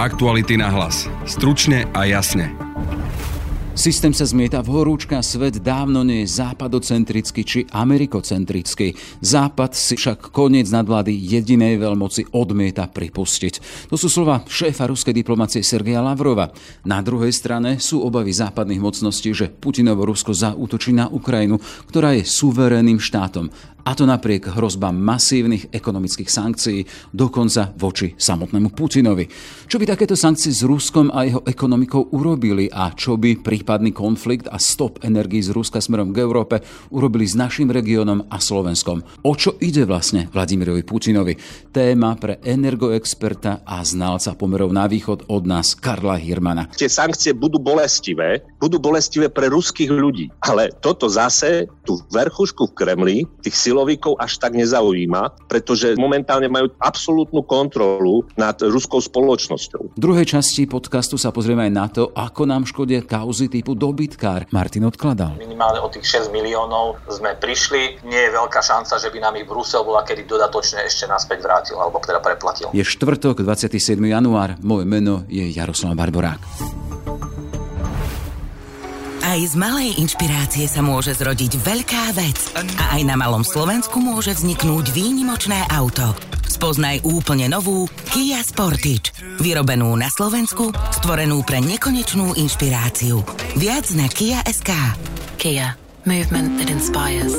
Aktuality na hlas. Stručne a jasne. Systém sa zmieta v horúčka, svet dávno nie je západocentrický či amerikocentrický. Západ si však koniec nadvlády jedinej veľmoci odmieta pripustiť. To sú slova šéfa ruskej diplomácie Sergeja Lavrova. Na druhej strane sú obavy západných mocností, že Putinovo Rusko zaútočí na Ukrajinu, ktorá je suverénnym štátom a to napriek hrozbám masívnych ekonomických sankcií, dokonca voči samotnému Putinovi. Čo by takéto sankcie s Ruskom a jeho ekonomikou urobili a čo by prípadný konflikt a stop energii z Ruska smerom k Európe urobili s našim regiónom a Slovenskom? O čo ide vlastne Vladimirovi Putinovi? Téma pre energoexperta a znalca pomerov na východ od nás Karla Hirmana. Tie sankcie budú bolestivé, budú bolestivé pre ruských ľudí, ale toto zase tú verchušku v Kremli, tých silovíkov až tak nezaujíma, pretože momentálne majú absolútnu kontrolu nad ruskou spoločnosťou. V druhej časti podcastu sa pozrieme aj na to, ako nám škodia kauzy typu dobytkár. Martin odkladal. Minimálne o tých 6 miliónov sme prišli. Nie je veľká šanca, že by nám ich Brusel bola kedy dodatočne ešte naspäť vrátil, alebo teda preplatil. Je štvrtok, 27. január. Moje meno je Jaroslav Barborák. Aj z malej inšpirácie sa môže zrodiť veľká vec. A aj na malom Slovensku môže vzniknúť výnimočné auto. Spoznaj úplne novú Kia Sportage. Vyrobenú na Slovensku, stvorenú pre nekonečnú inšpiráciu. Viac na Kia.sk Kia. Movement that inspires.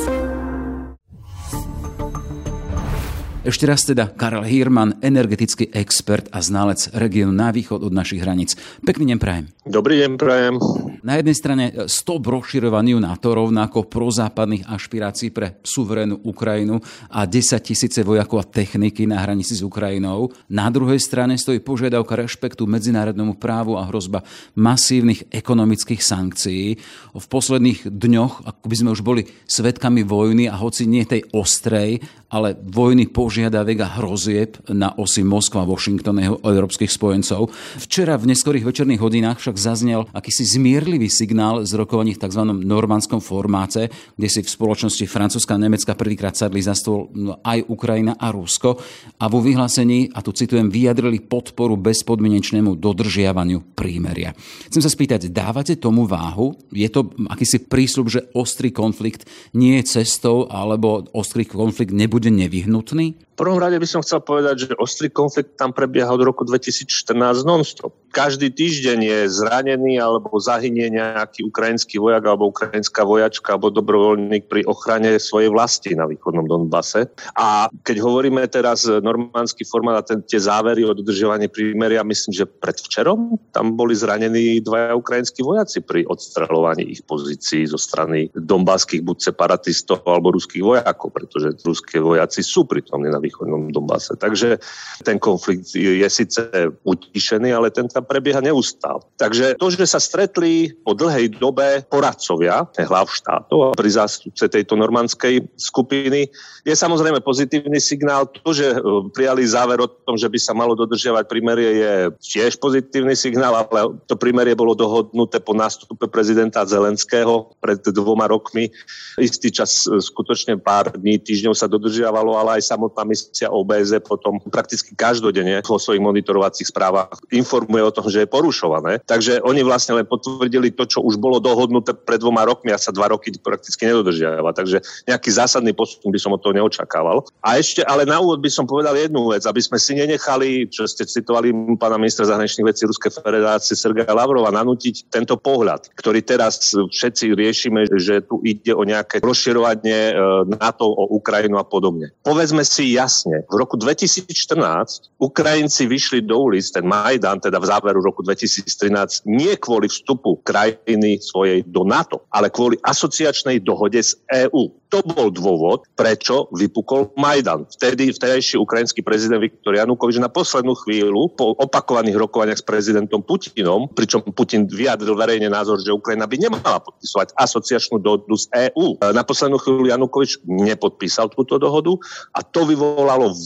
Ešte raz teda Karel Hirman, energetický expert a znalec regiónu na východ od našich hraníc. Pekný deň prajem. Dobrý deň prajem. Na jednej strane stop rozširovaniu NATO rovnako prozápadných ašpirácií pre suverénnu Ukrajinu a 10 tisíce vojakov a techniky na hranici s Ukrajinou. Na druhej strane stojí požiadavka rešpektu medzinárodnému právu a hrozba masívnych ekonomických sankcií. V posledných dňoch, ako by sme už boli svetkami vojny a hoci nie tej ostrej, ale vojny požiadaviek a hrozieb na osi Moskva-Washington jeho európskych spojencov. Včera v neskorých večerných hodinách zaznel akýsi zmierlivý signál z rokovaní v tzv. normandskom formáce, kde si v spoločnosti Francúzska a Nemecka prvýkrát sadli za stôl no, aj Ukrajina a Rusko a vo vyhlásení, a tu citujem, vyjadrili podporu bezpodmienečnému dodržiavaniu prímeria. Chcem sa spýtať, dávate tomu váhu? Je to akýsi prísľub, že ostrý konflikt nie je cestou, alebo ostrý konflikt nebude bude nevyhnutný? Prvom rade by som chcel povedať, že ostrý konflikt tam prebieha od roku 2014 non-stop. Každý týždeň je zranený alebo zahynie nejaký ukrajinský vojak alebo ukrajinská vojačka alebo dobrovoľník pri ochrane svojej vlasti na východnom Donbase. A keď hovoríme teraz normandský formát a ten, tie závery o dodržiavaní prímeria, myslím, že predvčerom tam boli zranení dvaja ukrajinskí vojaci pri odstrelovaní ich pozícií zo strany donbaských buď separatistov alebo ruských vojakov, pretože ruské vojaci sú pritomní na východnom Donbase. Takže ten konflikt je síce utišený, ale ten tam prebieha neustále. Takže to, že sa stretli po dlhej dobe poradcovia hlav štátov pri zástupce tejto normandskej skupiny, je samozrejme pozitívny signál. To, že e, prijali záver o tom, že by sa malo dodržiavať primerie, je tiež pozitívny signál, ale to primerie bolo dohodnuté po nástupe prezidenta Zelenského pred dvoma rokmi. Istý čas, e, skutočne pár dní, týždňov sa dodržiavalo, ale aj samotná misia OBZ potom prakticky každodenne vo svojich monitorovacích správach informuje o tom, že je porušované. Takže oni vlastne len potvrdili to, čo už bolo dohodnuté pred dvoma rokmi a sa dva roky prakticky nedodržiava. Takže nejaký zásadný postup by som od toho neočakával. A ešte, ale na úvod by som povedal jednu vec, aby sme si nenechali, čo ste citovali pána ministra zahraničných vecí Ruskej federácie Sergeja Lavrova, nanútiť tento pohľad, ktorý teraz všetci riešime, že tu ide o nejaké rozširovanie e, NATO o Ukrajinu a podobne. Povedzme si jasne, v roku 2014 Ukrajinci vyšli do ulic, ten Majdan, teda v záveru roku 2013, nie kvôli vstupu krajiny svojej do NATO, ale kvôli asociačnej dohode s EÚ. To bol dôvod, prečo vypukol Majdan. Vtedy vtedajší ukrajinský prezident Viktor Janukovič na poslednú chvíľu po opakovaných rokovaniach s prezidentom Putinom, pričom Putin vyjadril verejne názor, že Ukrajina by nemala podpisovať asociačnú dohodu z EÚ. Na poslednú chvíľu Janukovič nepodpísal túto dohodu a to vyvolalo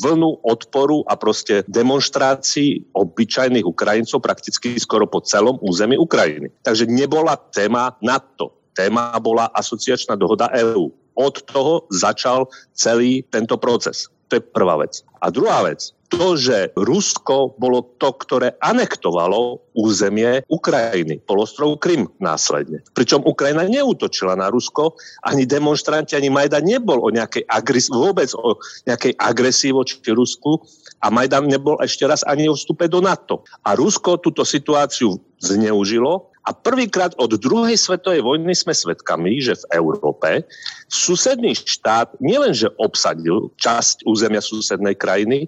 vlnu odporu a proste demonstrácií obyčajných Ukrajincov prakticky skoro po celom území Ukrajiny. Takže nebola téma NATO. Téma bola asociačná dohoda EÚ od toho začal celý tento proces. To je prvá vec. A druhá vec, to, že Rusko bolo to, ktoré anektovalo územie Ukrajiny, polostrov Krym následne. Pričom Ukrajina neútočila na Rusko, ani demonstranti, ani Majdan nebol o nejakej agres- vôbec o nejakej agresii voči Rusku a Majdan nebol ešte raz ani o vstupe do NATO. A Rusko túto situáciu zneužilo a prvýkrát od druhej svetovej vojny sme svedkami, že v Európe susedný štát nielenže obsadil časť územia susednej krajiny,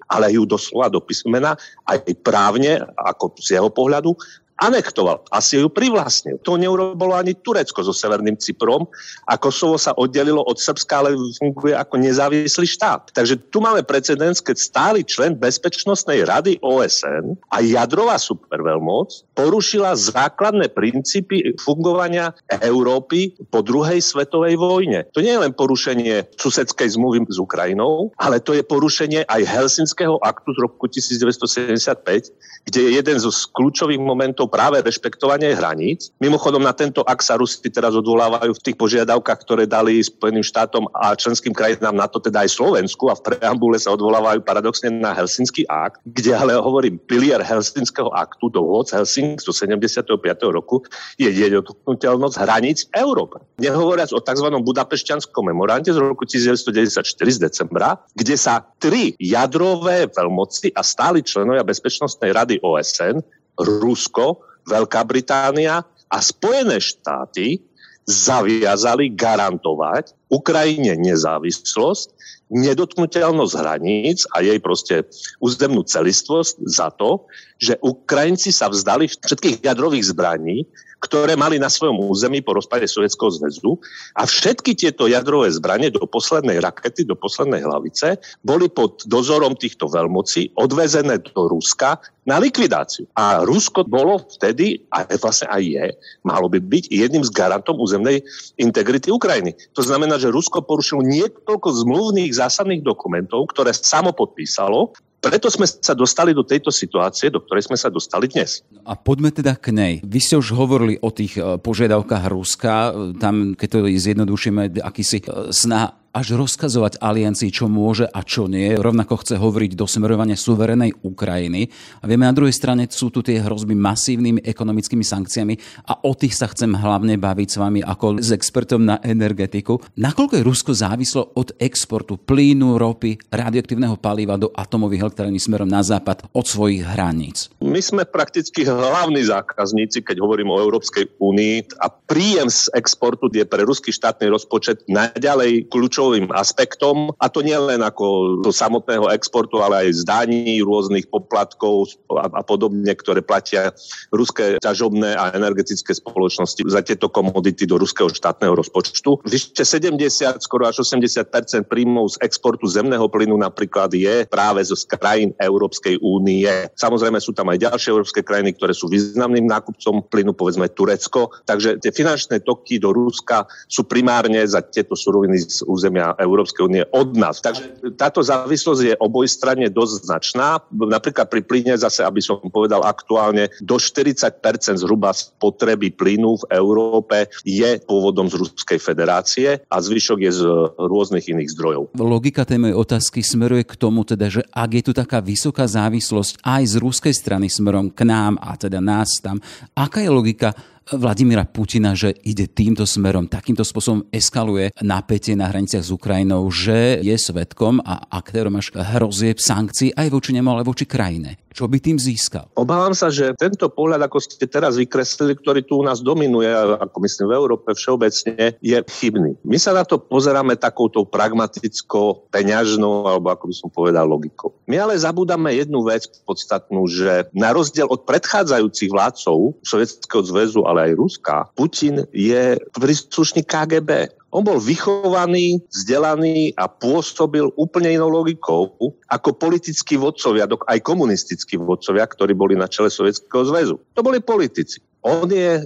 ale ju doslova do písmena aj právne, ako z jeho pohľadu, anektoval a si ju privlastnil. To neurobilo ani Turecko so Severným Cyprom a Kosovo sa oddelilo od Srbska, ale funguje ako nezávislý štát. Takže tu máme precedens, keď stály člen Bezpečnostnej rady OSN a jadrová superveľmoc porušila základné princípy fungovania Európy po druhej svetovej vojne. To nie je len porušenie susedskej zmluvy s Ukrajinou, ale to je porušenie aj Helsinského aktu z roku 1975, kde je jeden zo kľúčových momentov práve rešpektovanie hraníc. Mimochodom na tento ak sa Rusi teraz odvolávajú v tých požiadavkách, ktoré dali Spojeným štátom a členským krajinám na to teda aj Slovensku a v preambule sa odvolávajú paradoxne na Helsinský akt, kde ale hovorím, pilier Helsinského aktu do z Helsing zo 75. roku je nedotknutelnosť hraníc v Európe. Nehovoriac o tzv. Budapešťanskom memorande z roku 1994 z decembra, kde sa tri jadrové veľmoci a stáli členovia Bezpečnostnej rady OSN Rusko, Veľká Británia a Spojené štáty zaviazali garantovať Ukrajine nezávislosť, nedotknutelnosť hraníc a jej proste územnú celistvosť za to, že Ukrajinci sa vzdali všetkých jadrových zbraní, ktoré mali na svojom území po rozpade Sovietskeho zväzu a všetky tieto jadrové zbranie do poslednej rakety, do poslednej hlavice boli pod dozorom týchto veľmocí odvezené do Ruska na likvidáciu. A Rusko bolo vtedy, a vlastne aj je, malo by byť jedným z garantom územnej integrity Ukrajiny. To znamená, že Rusko porušilo niekoľko zmluvných zásadných dokumentov, ktoré samo podpísalo preto sme sa dostali do tejto situácie, do ktorej sme sa dostali dnes. A poďme teda k nej. Vy ste už hovorili o tých e, požiadavkách Ruska, tam, keď to zjednodušíme, akýsi e, snaha až rozkazovať aliancii, čo môže a čo nie. Rovnako chce hovoriť do smerovania suverenej Ukrajiny. A vieme, na druhej strane sú tu tie hrozby masívnymi ekonomickými sankciami a o tých sa chcem hlavne baviť s vami ako s expertom na energetiku. Nakoľko je Rusko závislo od exportu plynu, ropy, radioaktívneho paliva do atomových elektrární smerom na západ od svojich hraníc? My sme prakticky hlavní zákazníci, keď hovorím o Európskej únii a príjem z exportu je pre ruský štátny rozpočet naďalej kľúčov kľúčovým aspektom a to nie len ako do samotného exportu, ale aj zdaní, rôznych poplatkov a, a podobne, ktoré platia ruské ťažobné a energetické spoločnosti za tieto komodity do ruského štátneho rozpočtu. Vyše 70, skoro až 80% príjmov z exportu zemného plynu napríklad je práve zo krajín Európskej únie. Samozrejme sú tam aj ďalšie európske krajiny, ktoré sú významným nákupcom plynu, povedzme Turecko. Takže tie finančné toky do Ruska sú primárne za tieto suroviny z územia územia Európskej únie od nás. Takže táto závislosť je obojstranne dosť značná. Napríklad pri plyne zase, aby som povedal aktuálne, do 40% zhruba spotreby plynu v Európe je pôvodom z Ruskej federácie a zvyšok je z rôznych iných zdrojov. Logika tej mojej otázky smeruje k tomu, teda, že ak je tu taká vysoká závislosť aj z ruskej strany smerom k nám a teda nás tam, aká je logika Vladimíra Putina, že ide týmto smerom, takýmto spôsobom eskaluje napätie na hraniciach s Ukrajinou, že je svetkom a aktérom až hrozie sankcií aj voči nemu, ale voči krajine. Čo by tým získal? Obávam sa, že tento pohľad, ako ste teraz vykreslili, ktorý tu u nás dominuje, ako myslím v Európe všeobecne, je chybný. My sa na to pozeráme takouto pragmatickou, peňažnou, alebo ako by som povedal, logikou. My ale zabúdame jednu vec podstatnú, že na rozdiel od predchádzajúcich vládcov Sovietskeho zväzu, ale aj Ruska, Putin je príslušník KGB. On bol vychovaný, vzdelaný a pôsobil úplne inou logikou ako politickí vodcovia, aj komunistickí vodcovia, ktorí boli na čele Sovietskeho zväzu. To boli politici. On je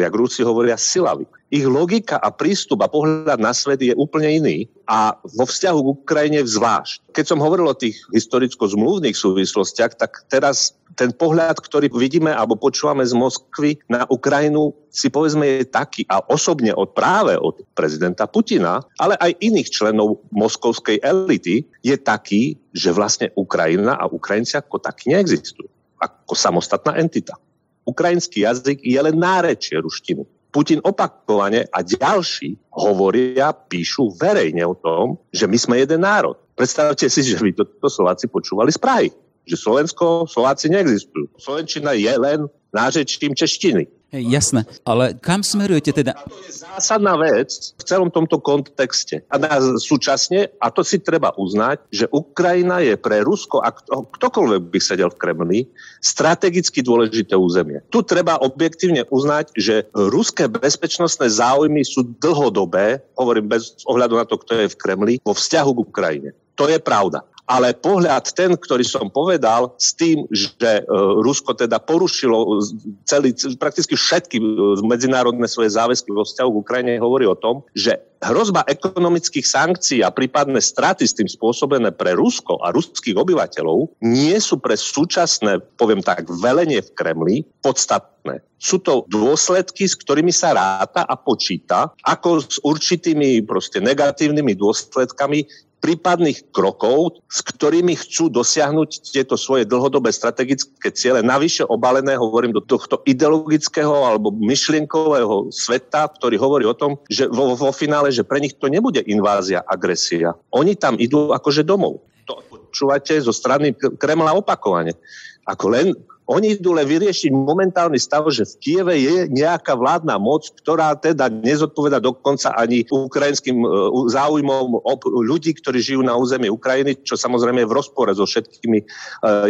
jak Rusi hovoria, silavý. Ich logika a prístup a pohľad na svet je úplne iný a vo vzťahu k Ukrajine zvlášť. Keď som hovoril o tých historicko-zmluvných súvislostiach, tak teraz ten pohľad, ktorý vidíme alebo počúvame z Moskvy na Ukrajinu, si povedzme je taký a osobne od práve od prezidenta Putina, ale aj iných členov moskovskej elity je taký, že vlastne Ukrajina a Ukrajinci ako taký neexistujú. Ako samostatná entita. Ukrajinský jazyk je len nárečie ruštiny. Putin opakovane a ďalší hovoria, píšu verejne o tom, že my sme jeden národ. Predstavte si, že vy toto Slováci počúvali z Prahy. Že Slovensko, Slováci neexistujú. Slovenčina je len nářečím češtiny. Jasné, ale kam smerujete teda? A to je zásadná vec v celom tomto kontexte. A súčasne, a to si treba uznať, že Ukrajina je pre Rusko, a ktokoľvek by sedel v Kremli, strategicky dôležité územie. Tu treba objektívne uznať, že ruské bezpečnostné záujmy sú dlhodobé, hovorím bez ohľadu na to, kto je v Kremli, vo vzťahu k Ukrajine. To je pravda ale pohľad ten, ktorý som povedal, s tým, že e, Rusko teda porušilo celý, prakticky všetky e, medzinárodné svoje záväzky vo vzťahu k Ukrajine, hovorí o tom, že hrozba ekonomických sankcií a prípadné straty s tým spôsobené pre Rusko a ruských obyvateľov nie sú pre súčasné, poviem tak, velenie v Kremli podstatné. Sú to dôsledky, s ktorými sa ráta a počíta, ako s určitými proste negatívnymi dôsledkami prípadných krokov, s ktorými chcú dosiahnuť tieto svoje dlhodobé strategické ciele, navyše obalené, hovorím, do tohto ideologického alebo myšlienkového sveta, ktorý hovorí o tom, že vo, vo finále, že pre nich to nebude invázia, agresia. Oni tam idú akože domov. To počúvate zo strany Kremla opakovane. Ako len oni idú len vyriešiť momentálny stav, že v Kieve je nejaká vládna moc, ktorá teda nezodpoveda dokonca ani ukrajinským e, záujmom ľudí, ktorí žijú na území Ukrajiny, čo samozrejme je v rozpore so všetkými, e,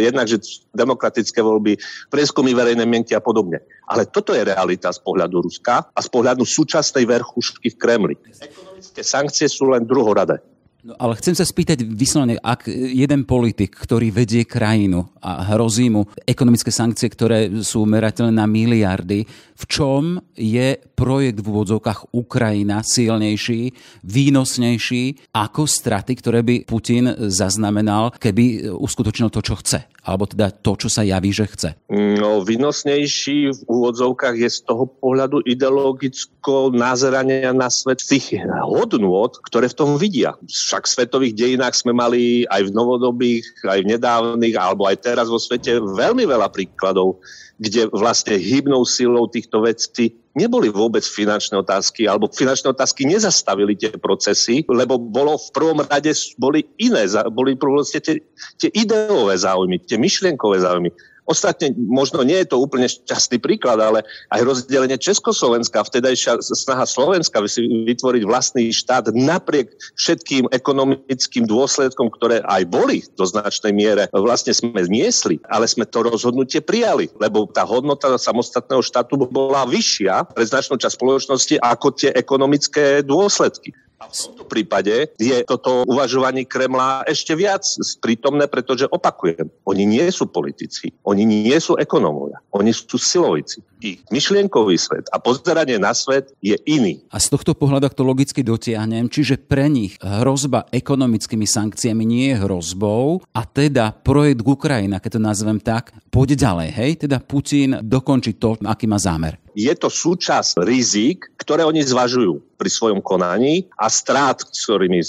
jednak, že demokratické voľby, prieskumy verejnej mienky a podobne. Ale toto je realita z pohľadu Ruska a z pohľadu súčasnej verchušky v Kremli. Ekonomické sankcie sú len druhoradé. No, ale chcem sa spýtať vyslovene, ak jeden politik, ktorý vedie krajinu a hrozí mu ekonomické sankcie, ktoré sú merateľné na miliardy, v čom je projekt v úvodzovkách Ukrajina silnejší, výnosnejší ako straty, ktoré by Putin zaznamenal, keby uskutočnil to, čo chce? Alebo teda to, čo sa javí, že chce? No, výnosnejší v úvodzovkách je z toho pohľadu ideologicko nazerania na svet tých hodnôt, ktoré v tom vidia však v svetových dejinách sme mali aj v novodobých, aj v nedávnych, alebo aj teraz vo svete veľmi veľa príkladov, kde vlastne hybnou silou týchto vecí neboli vôbec finančné otázky, alebo finančné otázky nezastavili tie procesy, lebo bolo v prvom rade boli iné, boli proste tie, tie ideové záujmy, tie myšlienkové záujmy. Ostatne možno nie je to úplne šťastný príklad, ale aj rozdelenie Československa, vtedajšia snaha Slovenska vytvoriť vlastný štát napriek všetkým ekonomickým dôsledkom, ktoré aj boli do značnej miere, vlastne sme zniesli, ale sme to rozhodnutie prijali, lebo tá hodnota samostatného štátu bola vyššia pre značnú časť spoločnosti ako tie ekonomické dôsledky. A v tomto prípade je toto uvažovanie Kremla ešte viac prítomné, pretože opakujem, oni nie sú politici, oni nie sú ekonómovia, oni sú silovici. Ich myšlienkový svet a pozeranie na svet je iný. A z tohto pohľadu to logicky dotiahnem, čiže pre nich hrozba ekonomickými sankciami nie je hrozbou a teda projekt Ukrajina, keď to nazvem tak, pôjde ďalej, hej? Teda Putin dokončí to, aký má zámer je to súčasť rizik, ktoré oni zvažujú pri svojom konaní a strát, s ktorými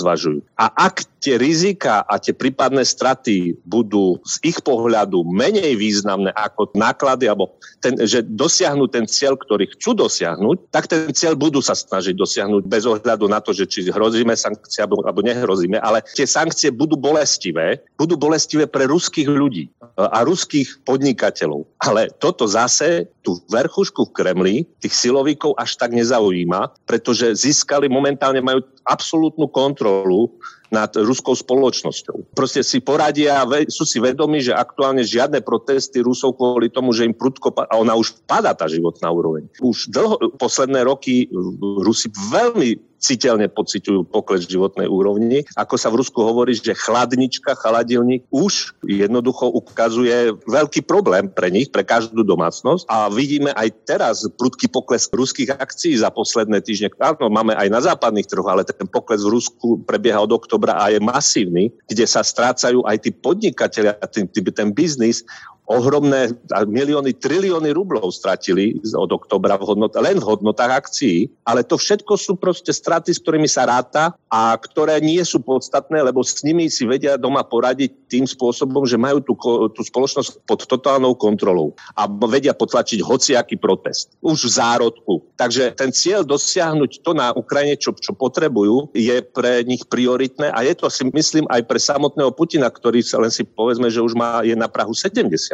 zvažujú. A ak tie rizika a tie prípadné straty budú z ich pohľadu menej významné ako náklady, alebo ten, že dosiahnu ten cieľ, ktorý chcú dosiahnuť, tak ten cieľ budú sa snažiť dosiahnuť bez ohľadu na to, že či hrozíme sankcie alebo, nehrozíme, ale tie sankcie budú bolestivé, budú bolestivé pre ruských ľudí a ruských podnikateľov. Ale toto zase tú verchušku v Kremli, tých silovíkov až tak nezaujíma, pretože získali, momentálne majú absolútnu kontrolu nad ruskou spoločnosťou. Proste si poradia, sú si vedomi, že aktuálne žiadne protesty Rusov kvôli tomu, že im prudko, a ona už padá tá životná úroveň. Už dlho, posledné roky Rusi veľmi citeľne pociťujú pokles životnej úrovni. Ako sa v Rusku hovorí, že chladnička, chladilník už jednoducho ukazuje veľký problém pre nich, pre každú domácnosť. A vidíme aj teraz prudký pokles ruských akcií za posledné týždne. Áno, máme aj na západných trhoch, ale ten pokles v Rusku prebieha od oktobra a je masívny, kde sa strácajú aj tí podnikatelia, ten, ten biznis ohromné milióny, trilióny rublov stratili od oktobra v hodnot, len v hodnotách akcií, ale to všetko sú proste straty, s ktorými sa ráta a ktoré nie sú podstatné, lebo s nimi si vedia doma poradiť tým spôsobom, že majú tú, tú spoločnosť pod totálnou kontrolou a vedia potlačiť hociaký protest. Už v zárodku. Takže ten cieľ dosiahnuť to na Ukrajine, čo, čo potrebujú, je pre nich prioritné a je to si myslím aj pre samotného Putina, ktorý sa len si povedzme, že už má, je na Prahu 70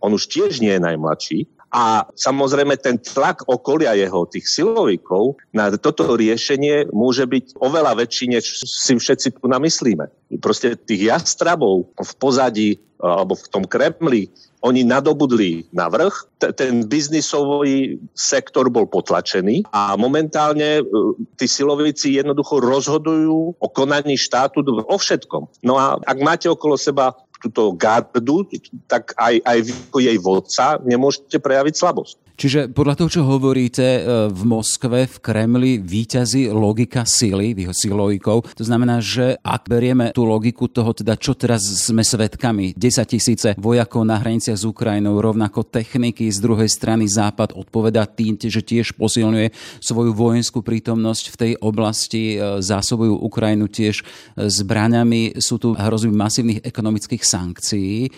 on už tiež nie je najmladší. A samozrejme ten tlak okolia jeho, tých silovíkov, na toto riešenie môže byť oveľa väčší, než si všetci tu namyslíme. Proste tých jastrabov v pozadí alebo v tom Kremli, oni nadobudli na vrch, ten biznisový sektor bol potlačený a momentálne e, tí silovíci jednoducho rozhodujú o konaní štátu o všetkom. No a ak máte okolo seba túto gardu, tak aj, aj vy ako jej vodca nemôžete prejaviť slabosť. Čiže podľa toho, čo hovoríte, e, v Moskve, v Kremli výťazí logika síly, jeho silovikov. To znamená, že ak berieme tú logiku toho, teda čo teraz sme svetkami, 10 tisíce vojakov na hraniciach s Ukrajinou, rovnako techniky, z druhej strany Západ odpoveda tým, že tiež posilňuje svoju vojenskú prítomnosť v tej oblasti, e, zásobujú Ukrajinu tiež e, zbraňami, sú tu hrozby masívnych ekonomických sankcií.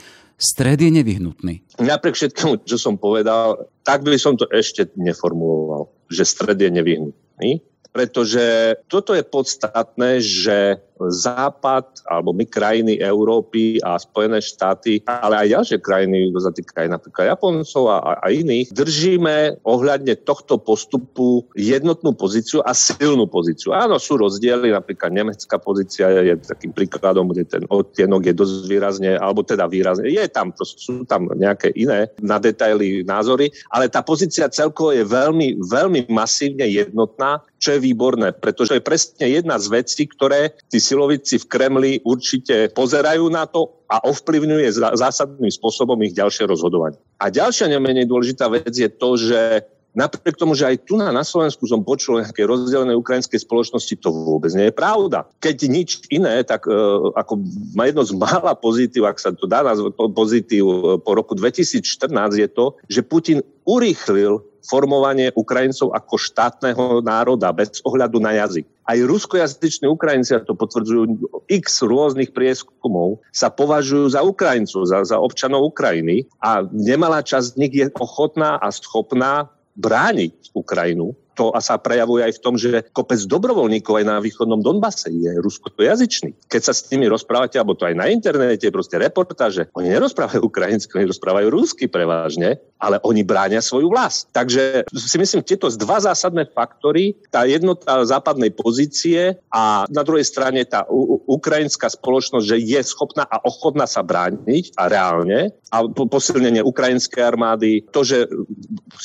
Stred je nevyhnutný. Napriek všetkému, čo som povedal, tak by som to ešte neformuloval, že stred je nevyhnutný. Pretože toto je podstatné, že Západ, alebo my krajiny Európy a Spojené štáty, ale aj ďalšie krajiny, za týka aj napríklad Japoncov a, a iných, držíme ohľadne tohto postupu jednotnú pozíciu a silnú pozíciu. Áno, sú rozdiely, napríklad nemecká pozícia je takým príkladom, kde ten odtienok je dosť výrazne, alebo teda výrazne, je tam, sú tam nejaké iné na detaily názory, ale tá pozícia celkovo je veľmi, veľmi masívne jednotná, čo je výborné, pretože je presne jedna z vecí, ktoré tí silovici v Kremli určite pozerajú na to a ovplyvňuje zásadným spôsobom ich ďalšie rozhodovanie. A ďalšia nemenej dôležitá vec je to, že Napriek tomu, že aj tu na, na Slovensku som počul nejaké rozdelené ukrajinskej spoločnosti, to vôbec nie je pravda. Keď nič iné, tak e, ako má jedno z mála pozitív, ak sa to dá nazvať pozitív e, po roku 2014, je to, že Putin urýchlil formovanie Ukrajincov ako štátneho národa bez ohľadu na jazyk. Aj ruskojazyční Ukrajinci, a to potvrdzujú x rôznych prieskumov, sa považujú za Ukrajincov, za, za občanov Ukrajiny a nemalá časť z nich je ochotná a schopná brániť Ukrajinu to a sa prejavuje aj v tom, že kopec dobrovoľníkov aj na východnom Donbase je ruskojazyčný. Keď sa s nimi rozprávate, alebo to aj na internete, proste reportáže, oni nerozprávajú ukrajinsky, oni rozprávajú rusky prevažne, ale oni bránia svoju vlast. Takže si myslím, tieto dva zásadné faktory, tá jednota západnej pozície a na druhej strane tá ukrajinská spoločnosť, že je schopná a ochotná sa brániť a reálne a posilnenie ukrajinskej armády, to, že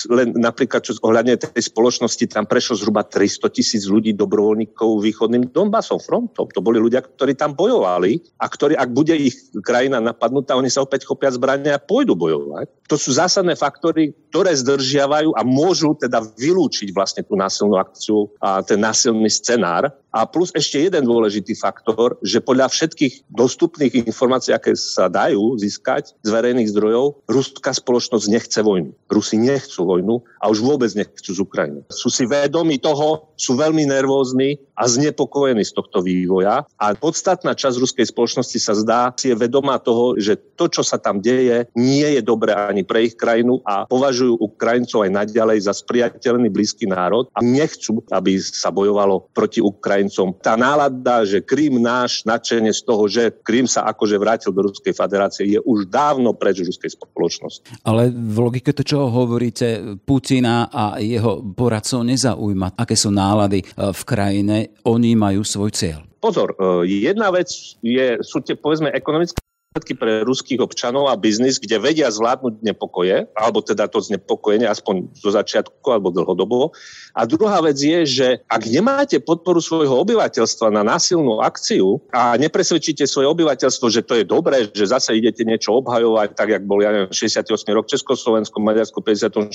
len napríklad čo ohľadne tej spoločnosti minulosti tam prešlo zhruba 300 tisíc ľudí dobrovoľníkov východným Donbasom, frontom. To boli ľudia, ktorí tam bojovali a ktorí, ak bude ich krajina napadnutá, oni sa opäť chopia zbrania a pôjdu bojovať. To sú zásadné faktory, ktoré zdržiavajú a môžu teda vylúčiť vlastne tú násilnú akciu a ten násilný scenár. A plus ešte jeden dôležitý faktor, že podľa všetkých dostupných informácií, aké sa dajú získať z verejných zdrojov, ruská spoločnosť nechce vojnu. Rusi nechcú vojnu a už vôbec nechcú z Ukrajiny. Sú si vedomi toho, sú veľmi nervózni a znepokojení z tohto vývoja a podstatná časť ruskej spoločnosti sa zdá, si je vedomá toho, že to, čo sa tam deje, nie je dobré ani pre ich krajinu a považujú Ukrajincov aj naďalej za spriateľný blízky národ a nechcú, aby sa bojovalo proti Ukrajincom. Tá nálada, že Krím náš, nadšenie z toho, že Krím sa akože vrátil do Ruskej federácie, je už dávno preč ruskej spoločnosti. Ale v logike to, čo hovoríte, Putina a jeho poradcov nezaujíma, aké sú nálady e, v krajine. Oni majú svoj cieľ. Pozor, e, jedna vec je, sú tie povedzme ekonomické dôsledky pre ruských občanov a biznis, kde vedia zvládnuť nepokoje, alebo teda to znepokojenie, aspoň zo začiatku alebo dlhodobo. A druhá vec je, že ak nemáte podporu svojho obyvateľstva na násilnú akciu a nepresvedčíte svoje obyvateľstvo, že to je dobré, že zase idete niečo obhajovať, tak jak bol ja neviem, 68 rok Československom, Maďarsko 56,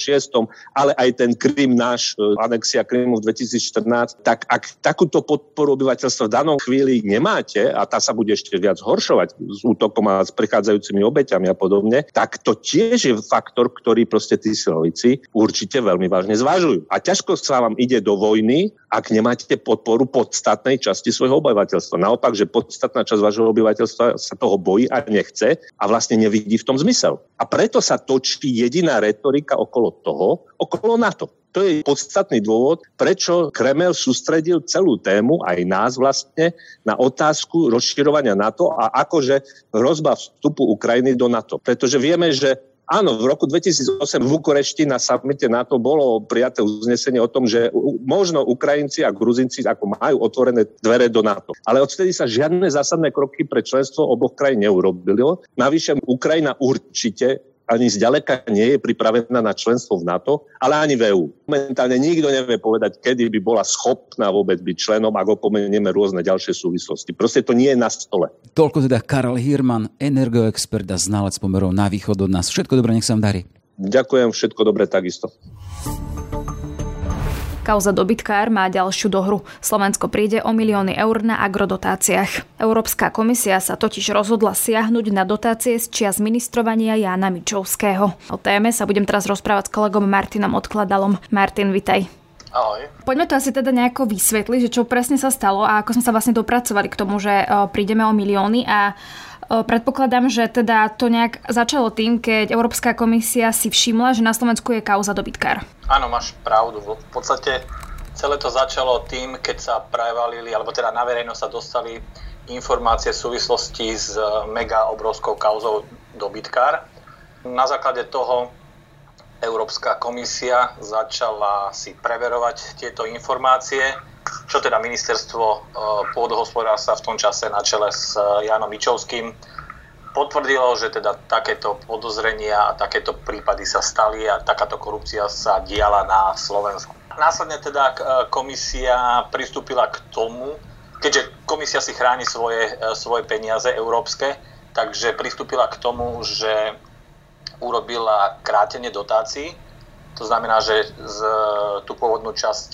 ale aj ten Krym náš, e, anexia Krymu v 2014, tak ak takúto podporu obyvateľstva v danom chvíli nemáte a tá sa bude ešte viac zhoršovať s útokom a s prichádzajúcimi obeťami a podobne, tak to tiež je faktor, ktorý proste tí silovici určite veľmi vážne zvážujú. A ťažko sa vám ide do vojny, ak nemáte podporu podstatnej časti svojho obyvateľstva. Naopak, že podstatná časť vášho obyvateľstva sa toho bojí a nechce a vlastne nevidí v tom zmysel. A preto sa točí jediná retorika okolo toho, okolo NATO. To je podstatný dôvod, prečo Kremel sústredil celú tému, aj nás vlastne, na otázku rozširovania NATO a akože hrozba vstupu Ukrajiny do NATO. Pretože vieme, že Áno, v roku 2008 v Bukurešti na samite NATO bolo prijaté uznesenie o tom, že možno Ukrajinci a Gruzinci ako majú otvorené dvere do NATO. Ale odtedy sa žiadne zásadné kroky pre členstvo oboch krajín neurobilo. Navyše Ukrajina určite ani zďaleka nie je pripravená na členstvo v NATO, ale ani v EU. Momentálne nikto nevie povedať, kedy by bola schopná vôbec byť členom, ak opomenieme rôzne ďalšie súvislosti. Proste to nie je na stole. Toľko teda Karel Hirman, energoexpert a znalec pomerov na východ od nás. Všetko dobré, nech sa vám darí. Ďakujem, všetko dobré takisto. Kauza dobytkár má ďalšiu dohru. Slovensko príde o milióny eur na agrodotáciách. Európska komisia sa totiž rozhodla siahnuť na dotácie z čias ministrovania Jána Mičovského. O téme sa budem teraz rozprávať s kolegom Martinom Odkladalom. Martin, vitaj. Ahoj. Poďme to asi teda nejako vysvetliť, že čo presne sa stalo a ako sme sa vlastne dopracovali k tomu, že prídeme o milióny a Predpokladám, že teda to nejak začalo tým, keď Európska komisia si všimla, že na Slovensku je kauza dobytkár. Áno, máš pravdu. V podstate celé to začalo tým, keď sa prevalili, alebo teda na verejnosť sa dostali informácie v súvislosti s mega obrovskou kauzou dobytkár. Na základe toho Európska komisia začala si preverovať tieto informácie čo teda ministerstvo e, pôdohospodárstva v tom čase na čele s e, Jánom Mičovským potvrdilo, že teda takéto podozrenia a takéto prípady sa stali a takáto korupcia sa diala na Slovensku. Následne teda e, komisia pristúpila k tomu, keďže komisia si chráni svoje, svoje peniaze európske, takže pristúpila k tomu, že urobila krátenie dotácií. To znamená, že z, tú pôvodnú časť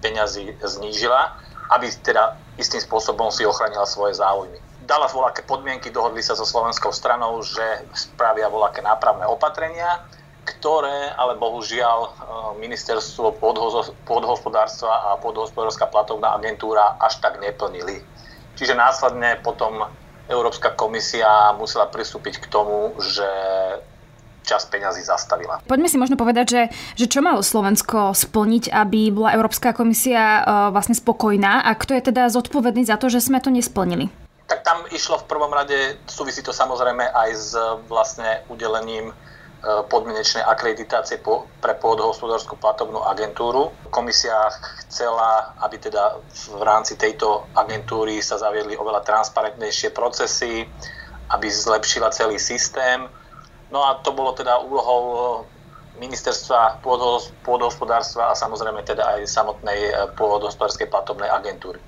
peňazí znížila, aby teda istým spôsobom si ochránila svoje záujmy. Dala voľaké podmienky, dohodli sa so slovenskou stranou, že spravia voľaké nápravné opatrenia, ktoré ale bohužiaľ e, ministerstvo podhospodárstva a podhospodárska platovná agentúra až tak neplnili. Čiže následne potom Európska komisia musela pristúpiť k tomu, že čas peňazí zastavila. Poďme si možno povedať, že, že čo malo Slovensko splniť, aby bola Európska komisia uh, vlastne spokojná a kto je teda zodpovedný za to, že sme to nesplnili? Tak tam išlo v prvom rade, súvisí to samozrejme aj s vlastne udelením e, podmienečnej akreditácie pre pôdohospodárskú platobnú agentúru. Komisia chcela, aby teda v rámci tejto agentúry sa zaviedli oveľa transparentnejšie procesy, aby zlepšila celý systém No a to bolo teda úlohou eh, ministerstva pôdohospodárstva a samozrejme teda aj samotnej eh, pôdohospodárskej platobnej agentúry.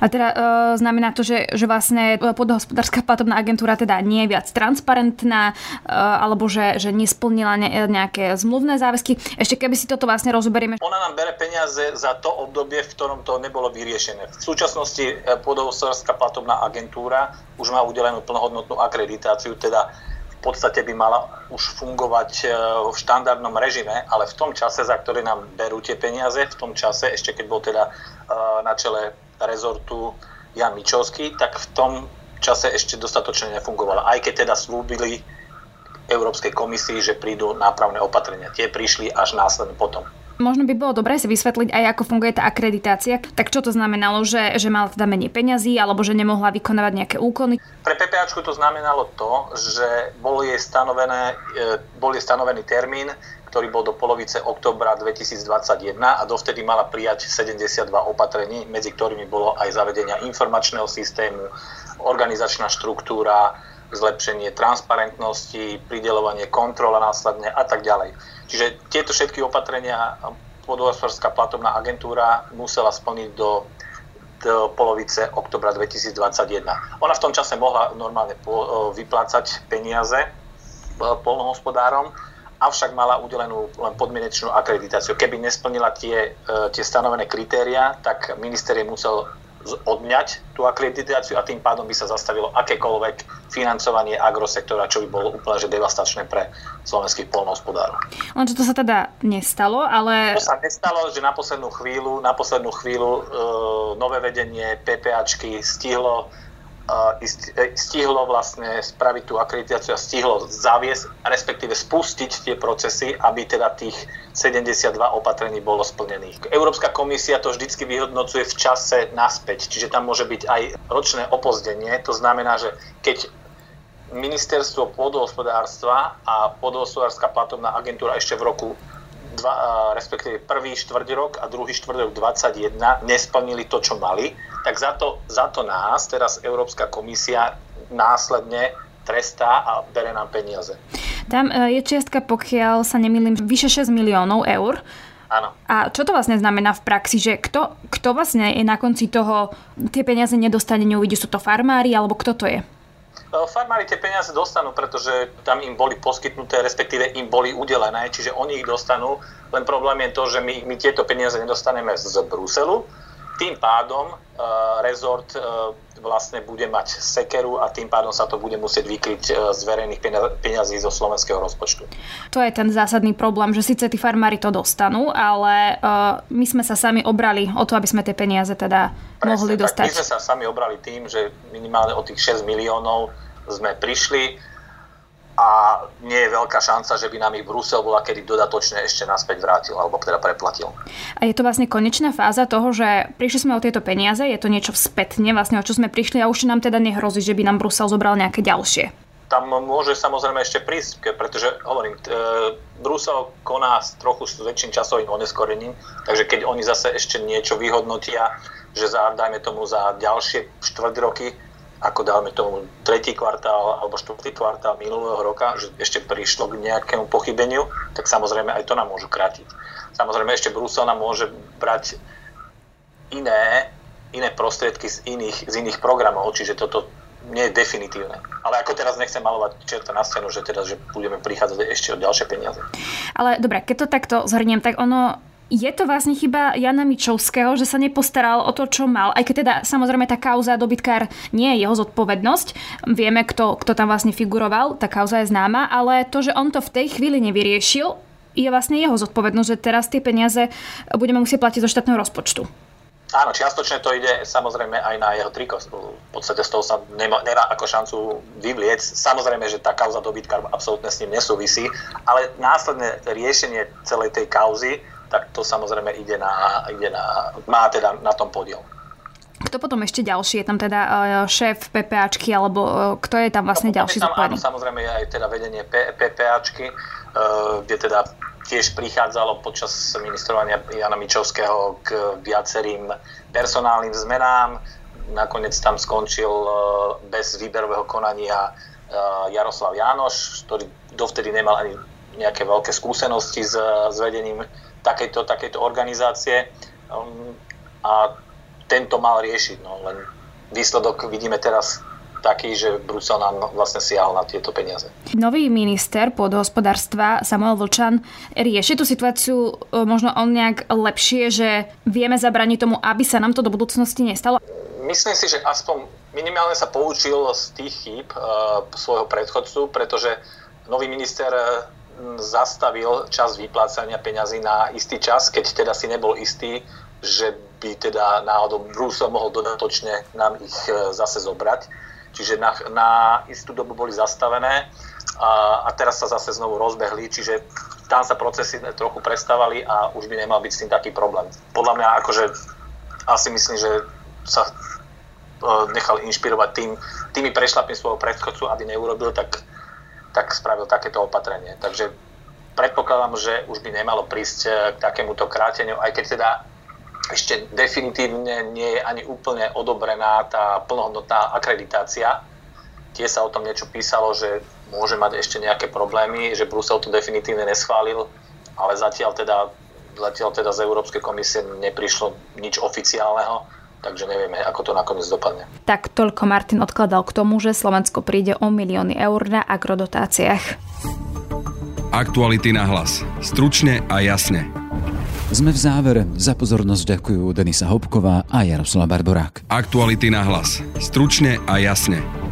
A teda e, znamená to, že, že vlastne podhospodárska platobná agentúra teda nie je viac transparentná, e, alebo že, že nesplnila ne, nejaké zmluvné záväzky. Ešte keby si toto vlastne rozoberieme. Ona nám bere peniaze za to obdobie, v ktorom to nebolo vyriešené. V súčasnosti podhospodárska platobná agentúra už má udelenú plnohodnotnú akreditáciu, teda podstate by mala už fungovať e, v štandardnom režime, ale v tom čase, za ktorý nám berú tie peniaze, v tom čase, ešte keď bol teda e, na čele rezortu Jan Mičovský, tak v tom čase ešte dostatočne nefungovala. Aj keď teda slúbili Európskej komisii, že prídu nápravné opatrenia. Tie prišli až následne potom. Možno by bolo dobré si vysvetliť aj, ako funguje tá akreditácia. Tak čo to znamenalo, že, že mala teda menej peňazí alebo že nemohla vykonávať nejaké úkony? Pre PPAčku to znamenalo to, že bol jej, stanovené, e, bol jej stanovený termín, ktorý bol do polovice oktobra 2021 a dovtedy mala prijať 72 opatrení, medzi ktorými bolo aj zavedenia informačného systému, organizačná štruktúra, zlepšenie transparentnosti, pridelovanie kontrola následne a tak ďalej. Čiže tieto všetky opatrenia podhospodárska platobná agentúra musela splniť do, do polovice oktobra 2021. Ona v tom čase mohla normálne po, vyplácať peniaze polnohospodárom, avšak mala udelenú len podmienečnú akreditáciu. Keby nesplnila tie, e, tie stanovené kritéria, tak minister je musel odňať tú akreditáciu a tým pádom by sa zastavilo akékoľvek financovanie agrosektora, čo by bolo úplne že devastačné pre slovenských polnohospodárov. Len čo to sa teda nestalo, ale... To sa nestalo, že na poslednú chvíľu, na poslednú chvíľu e, nové vedenie PPAčky stihlo stihlo vlastne spraviť tú akreditáciu a stihlo zaviesť, respektíve spustiť tie procesy, aby teda tých 72 opatrení bolo splnených. Európska komisia to vždycky vyhodnocuje v čase naspäť, čiže tam môže byť aj ročné opozdenie. To znamená, že keď ministerstvo pôdohospodárstva a pôdohospodárska platobná agentúra ešte v roku dva, respektíve prvý štvrť rok a druhý štvrť rok 21 nesplnili to, čo mali, tak za to, za to nás teraz Európska komisia následne trestá a bere nám peniaze. Tam e, je čiastka, pokiaľ sa nemýlim, vyše 6 miliónov eur. Áno. A čo to vlastne znamená v praxi, že kto, kto vlastne je na konci toho, tie peniaze nedostane, neuvidí, sú to farmári, alebo kto to je? E, farmári tie peniaze dostanú, pretože tam im boli poskytnuté, respektíve im boli udelené, čiže oni ich dostanú. Len problém je to, že my, my tieto peniaze nedostaneme z Bruselu. Tým pádom uh, rezort uh, vlastne bude mať sekeru a tým pádom sa to bude musieť vykryť z verejných peňazí zo slovenského rozpočtu. To je ten zásadný problém, že síce tí farmári to dostanú, ale my sme sa sami obrali o to, aby sme tie peniaze teda Presne, mohli dostať. Tak my sme sa sami obrali tým, že minimálne o tých 6 miliónov sme prišli a nie je veľká šanca, že by nám ich Brusel bola kedy dodatočne ešte naspäť vrátil alebo teda preplatil. A je to vlastne konečná fáza toho, že prišli sme o tieto peniaze, je to niečo spätne, vlastne o čo sme prišli a už nám teda nehrozí, že by nám Brusel zobral nejaké ďalšie. Tam môže samozrejme ešte prísť, pretože hovorím, e, Brusel koná s trochu s väčším časovým oneskorením, takže keď oni zase ešte niečo vyhodnotia, že za, dajme tomu za ďalšie štvrť roky ako dáme tomu tretí kvartál alebo štvrtý kvartál minulého roka, že ešte prišlo k nejakému pochybeniu, tak samozrejme aj to nám môžu krátiť. Samozrejme ešte Brusel nám môže brať iné, iné prostriedky z iných, z iných programov, čiže toto nie je definitívne. Ale ako teraz nechcem malovať čerta na stenu, že teda, že budeme prichádzať ešte o ďalšie peniaze. Ale dobre, keď to takto zhrniem, tak ono je to vlastne chyba Jana Mičovského, že sa nepostaral o to, čo mal. Aj keď teda samozrejme tá kauza dobytkár nie je jeho zodpovednosť. Vieme, kto, kto tam vlastne figuroval, tá kauza je známa, ale to, že on to v tej chvíli nevyriešil, je vlastne jeho zodpovednosť, že teraz tie peniaze budeme musieť platiť zo štátneho rozpočtu. Áno, čiastočne to ide samozrejme aj na jeho triko. V podstate z toho sa nemá, nemá ako šancu vyvliec. Samozrejme, že tá kauza dobytkár absolútne s ním nesúvisí, ale následné riešenie celej tej kauzy tak to samozrejme ide na, ide na, má teda na tom podiel. Kto potom ešte ďalší? Je tam teda uh, šéf PPAčky, alebo uh, kto je tam vlastne no, ďalší tam, Áno, samozrejme je aj teda vedenie PPAčky, uh, kde teda tiež prichádzalo počas ministrovania Jana Mičovského k viacerým personálnym zmenám. Nakoniec tam skončil bez výberového konania Jaroslav Jánoš, ktorý dovtedy nemal ani nejaké veľké skúsenosti s, s vedením takejto, takejto organizácie um, a tento mal riešiť. No, len výsledok vidíme teraz taký, že Brusel nám vlastne siahol na tieto peniaze. Nový minister pôdohospodárstva Samuel Vlčan rieši tú situáciu e, možno on nejak lepšie, že vieme zabraniť tomu, aby sa nám to do budúcnosti nestalo? Myslím si, že aspoň minimálne sa poučil z tých chýb uh, svojho predchodcu, pretože nový minister zastavil čas vyplácania peňazí na istý čas, keď teda si nebol istý, že by teda náhodou Brusel mohol dodatočne nám ich e, zase zobrať. Čiže na, na istú dobu boli zastavené a, a teraz sa zase znovu rozbehli, čiže tam sa procesy trochu prestávali a už by nemal byť s tým taký problém. Podľa mňa akože asi myslím, že sa e, nechal inšpirovať tým, tými prešlapmi svojho predchodcu, aby neurobil tak tak spravil takéto opatrenie. Takže predpokladám, že už by nemalo prísť eh, k takémuto kráteniu, aj keď teda ešte definitívne nie je ani úplne odobrená tá plnohodnotná akreditácia Tie sa o tom niečo písalo, že môže mať ešte nejaké problémy, že Brusel to definitívne neschválil, ale zatiaľ teda, zatiaľ teda z Európskej komisie neprišlo nič oficiálneho, takže nevieme, ako to nakoniec dopadne. Tak toľko Martin odkladal k tomu, že Slovensko príde o milióny eur na agrodotáciách. Aktuality na hlas. Stručne a jasne. Sme v závere. Za pozornosť ďakujú Denisa Hopková a Jaroslava Barborák. Aktuality na hlas. Stručne a jasne.